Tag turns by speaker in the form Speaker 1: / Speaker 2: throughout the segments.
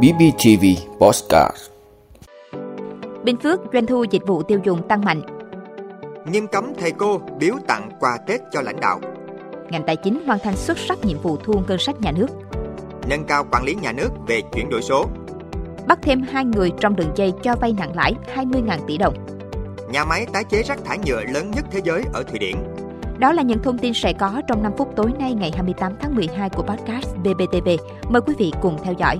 Speaker 1: BBTV Postcard
Speaker 2: Bình Phước doanh thu dịch vụ tiêu dùng tăng mạnh.
Speaker 3: Nghiêm cấm thầy cô biếu tặng quà Tết cho lãnh đạo.
Speaker 2: Ngành tài chính hoàn thành xuất sắc nhiệm vụ thu ngân sách nhà nước.
Speaker 3: Nâng cao quản lý nhà nước về chuyển đổi số.
Speaker 2: Bắt thêm hai người trong đường dây cho vay nặng lãi 20.000 tỷ đồng.
Speaker 3: Nhà máy tái chế rác thải nhựa lớn nhất thế giới ở Thụy Điển.
Speaker 2: Đó là những thông tin sẽ có trong 5 phút tối nay ngày 28 tháng 12 của podcast BBTV. Mời quý vị cùng theo dõi.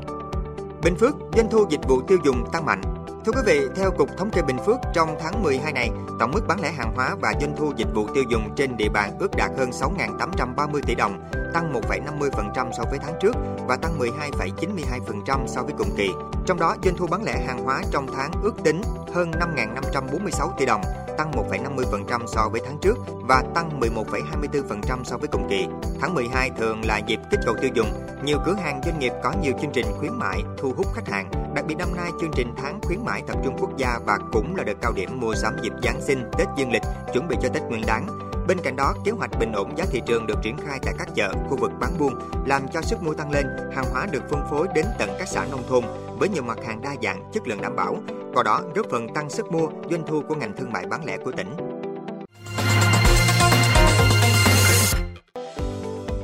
Speaker 3: Bình Phước doanh thu dịch vụ tiêu dùng tăng mạnh. Thưa quý vị, theo Cục Thống kê Bình Phước, trong tháng 12 này, tổng mức bán lẻ hàng hóa và doanh thu dịch vụ tiêu dùng trên địa bàn ước đạt hơn 6.830 tỷ đồng, tăng 1,50% so với tháng trước và tăng 12,92% so với cùng kỳ. Trong đó, doanh thu bán lẻ hàng hóa trong tháng ước tính hơn 5.546 tỷ đồng, tăng 1,50% so với tháng trước và tăng 11,24% so với cùng kỳ. Tháng 12 thường là dịp kích cầu tiêu dùng, nhiều cửa hàng doanh nghiệp có nhiều chương trình khuyến mại thu hút khách hàng. Đặc biệt năm nay chương trình tháng khuyến mại tập trung quốc gia và cũng là đợt cao điểm mua sắm dịp Giáng sinh, Tết dương lịch, chuẩn bị cho Tết Nguyên đán. Bên cạnh đó, kế hoạch bình ổn giá thị trường được triển khai tại các chợ, khu vực bán buôn, làm cho sức mua tăng lên, hàng hóa được phân phối đến tận các xã nông thôn với nhiều mặt hàng đa dạng, chất lượng đảm bảo, qua đó góp phần tăng sức mua, doanh thu của ngành thương mại bán lẻ của tỉnh.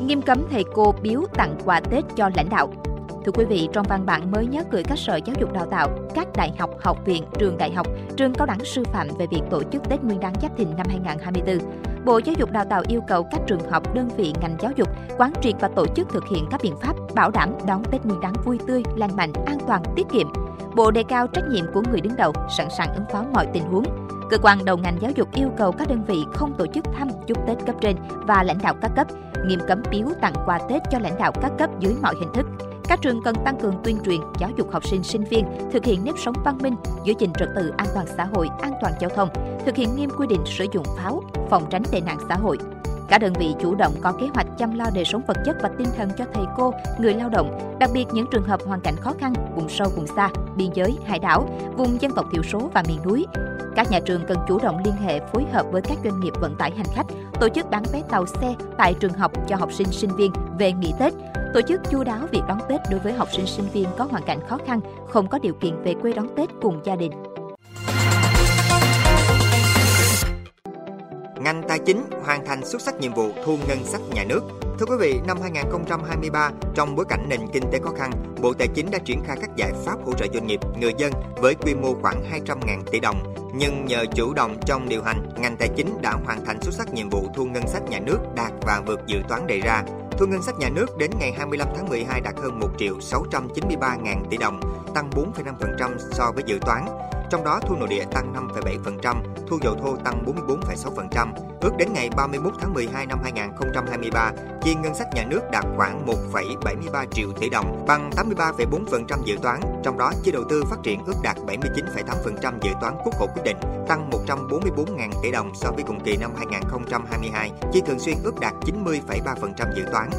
Speaker 2: Nghiêm cấm thầy cô biếu tặng quà Tết cho lãnh đạo. Thưa quý vị, trong văn bản mới nhất gửi các sở giáo dục đào tạo, các đại học, học viện, trường đại học, trường cao đẳng sư phạm về việc tổ chức Tết Nguyên đán Giáp Thìn năm 2024, Bộ Giáo dục Đào tạo yêu cầu các trường học, đơn vị ngành giáo dục quán triệt và tổ chức thực hiện các biện pháp bảo đảm đón Tết Nguyên đán vui tươi, lành mạnh, an toàn, tiết kiệm. Bộ đề cao trách nhiệm của người đứng đầu, sẵn sàng ứng phó mọi tình huống. Cơ quan đầu ngành giáo dục yêu cầu các đơn vị không tổ chức thăm chúc Tết cấp trên và lãnh đạo các cấp, nghiêm cấm biếu tặng quà Tết cho lãnh đạo các cấp dưới mọi hình thức. Các trường cần tăng cường tuyên truyền, giáo dục học sinh, sinh viên thực hiện nếp sống văn minh, giữ gìn trật tự an toàn xã hội, an toàn giao thông, thực hiện nghiêm quy định sử dụng pháo, phòng tránh tệ nạn xã hội. Cả đơn vị chủ động có kế hoạch chăm lo đời sống vật chất và tinh thần cho thầy cô, người lao động, đặc biệt những trường hợp hoàn cảnh khó khăn, vùng sâu, vùng xa, biên giới, hải đảo, vùng dân tộc thiểu số và miền núi. Các nhà trường cần chủ động liên hệ phối hợp với các doanh nghiệp vận tải hành khách, tổ chức bán vé tàu xe tại trường học cho học sinh sinh viên về nghỉ Tết, tổ chức chu đáo việc đón Tết đối với học sinh sinh viên có hoàn cảnh khó khăn, không có điều kiện về quê đón Tết cùng gia đình.
Speaker 3: Chính hoàn thành xuất sắc nhiệm vụ thu ngân sách nhà nước. Thưa quý vị, năm 2023, trong bối cảnh nền kinh tế khó khăn, Bộ Tài chính đã triển khai các giải pháp hỗ trợ doanh nghiệp, người dân với quy mô khoảng 200.000 tỷ đồng. Nhưng nhờ chủ động trong điều hành, ngành tài chính đã hoàn thành xuất sắc nhiệm vụ thu ngân sách nhà nước đạt và vượt dự toán đề ra. Thu ngân sách nhà nước đến ngày 25 tháng 12 đạt hơn 1 triệu 693 ngàn tỷ đồng, tăng 4,5% so với dự toán. Trong đó thu nội địa tăng 5,7%, thu dầu thô tăng 44,6%. Ước đến ngày 31 tháng 12 năm 2023, chi ngân sách nhà nước đạt khoảng 1,73 triệu tỷ đồng, bằng 83,4% dự toán. Trong đó, chi đầu tư phát triển ước đạt 79,8% dự toán quốc hội quyết định, tăng 144.000 tỷ đồng so với cùng kỳ năm 2022. Chi thường xuyên ước đạt 90,3% dự toán.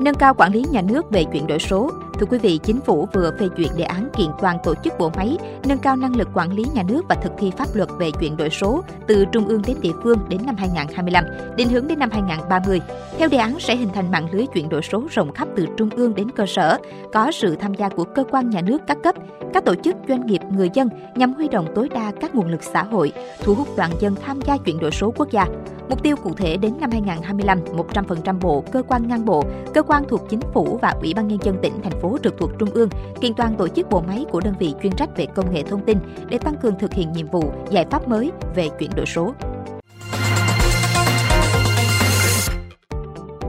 Speaker 2: Nâng cao quản lý nhà nước về chuyển đổi số, Thưa quý vị, Chính phủ vừa phê duyệt đề án kiện toàn tổ chức bộ máy, nâng cao năng lực quản lý nhà nước và thực thi pháp luật về chuyển đổi số từ trung ương đến địa phương đến năm 2025, định hướng đến năm 2030. Theo đề án sẽ hình thành mạng lưới chuyển đổi số rộng khắp từ trung ương đến cơ sở, có sự tham gia của cơ quan nhà nước các cấp, các tổ chức doanh nghiệp, người dân nhằm huy động tối đa các nguồn lực xã hội, thu hút toàn dân tham gia chuyển đổi số quốc gia. Mục tiêu cụ thể đến năm 2025, 100% bộ, cơ quan ngang bộ, cơ quan thuộc chính phủ và Ủy ban nhân dân tỉnh thành phố trực thuộc Trung ương, kiện toàn tổ chức bộ máy của đơn vị chuyên trách về công nghệ thông tin để tăng cường thực hiện nhiệm vụ, giải pháp mới về chuyển đổi số.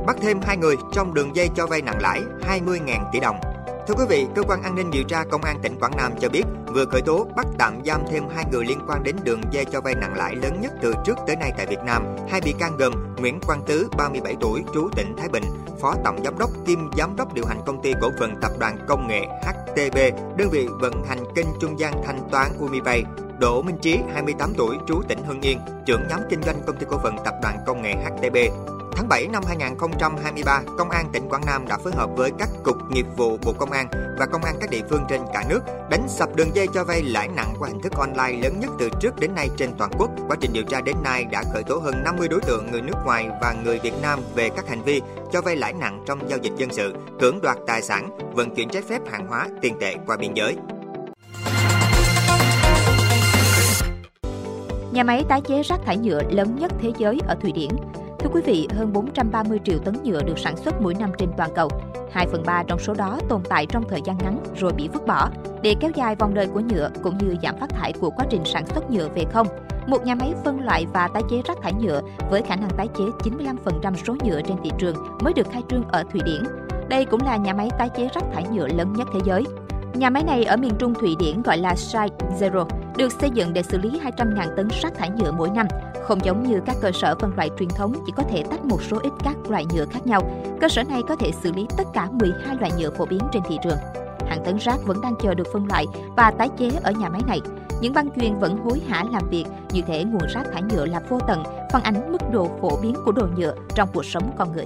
Speaker 3: Bắt thêm hai người trong đường dây cho vay nặng lãi 20.000 tỷ đồng. Thưa quý vị, cơ quan an ninh điều tra công an tỉnh Quảng Nam cho biết vừa khởi tố bắt tạm giam thêm hai người liên quan đến đường dây cho vay nặng lãi lớn nhất từ trước tới nay tại Việt Nam. Hai bị can gồm Nguyễn Quang Tứ, 37 tuổi, trú tỉnh Thái Bình, phó tổng giám đốc kiêm giám đốc điều hành công ty cổ phần tập đoàn công nghệ HTB, đơn vị vận hành kênh trung gian thanh toán Umipay. Đỗ Minh Trí, 28 tuổi, trú tỉnh Hưng Yên, trưởng nhóm kinh doanh công ty cổ phần tập đoàn công nghệ HTB, Tháng 7 năm 2023, Công an tỉnh Quảng Nam đã phối hợp với các cục nghiệp vụ Bộ Công an và công an các địa phương trên cả nước đánh sập đường dây cho vay lãi nặng qua hình thức online lớn nhất từ trước đến nay trên toàn quốc. Quá trình điều tra đến nay đã khởi tố hơn 50 đối tượng người nước ngoài và người Việt Nam về các hành vi cho vay lãi nặng trong giao dịch dân sự, cưỡng đoạt tài sản, vận chuyển trái phép hàng hóa, tiền tệ qua biên giới.
Speaker 2: Nhà máy tái chế rác thải nhựa lớn nhất thế giới ở Thụy Điển Thưa quý vị, hơn 430 triệu tấn nhựa được sản xuất mỗi năm trên toàn cầu. 2 phần 3 trong số đó tồn tại trong thời gian ngắn rồi bị vứt bỏ. Để kéo dài vòng đời của nhựa cũng như giảm phát thải của quá trình sản xuất nhựa về không, một nhà máy phân loại và tái chế rác thải nhựa với khả năng tái chế 95% số nhựa trên thị trường mới được khai trương ở Thụy Điển. Đây cũng là nhà máy tái chế rác thải nhựa lớn nhất thế giới. Nhà máy này ở miền Trung Thụy Điển gọi là Site Zero, được xây dựng để xử lý 200.000 tấn rác thải nhựa mỗi năm. Không giống như các cơ sở phân loại truyền thống chỉ có thể tách một số ít các loại nhựa khác nhau, cơ sở này có thể xử lý tất cả 12 loại nhựa phổ biến trên thị trường. Hàng tấn rác vẫn đang chờ được phân loại và tái chế ở nhà máy này. Những băng chuyên vẫn hối hả làm việc, như thể nguồn rác thải nhựa là vô tận, phản ánh mức độ phổ biến của đồ nhựa trong cuộc sống con người.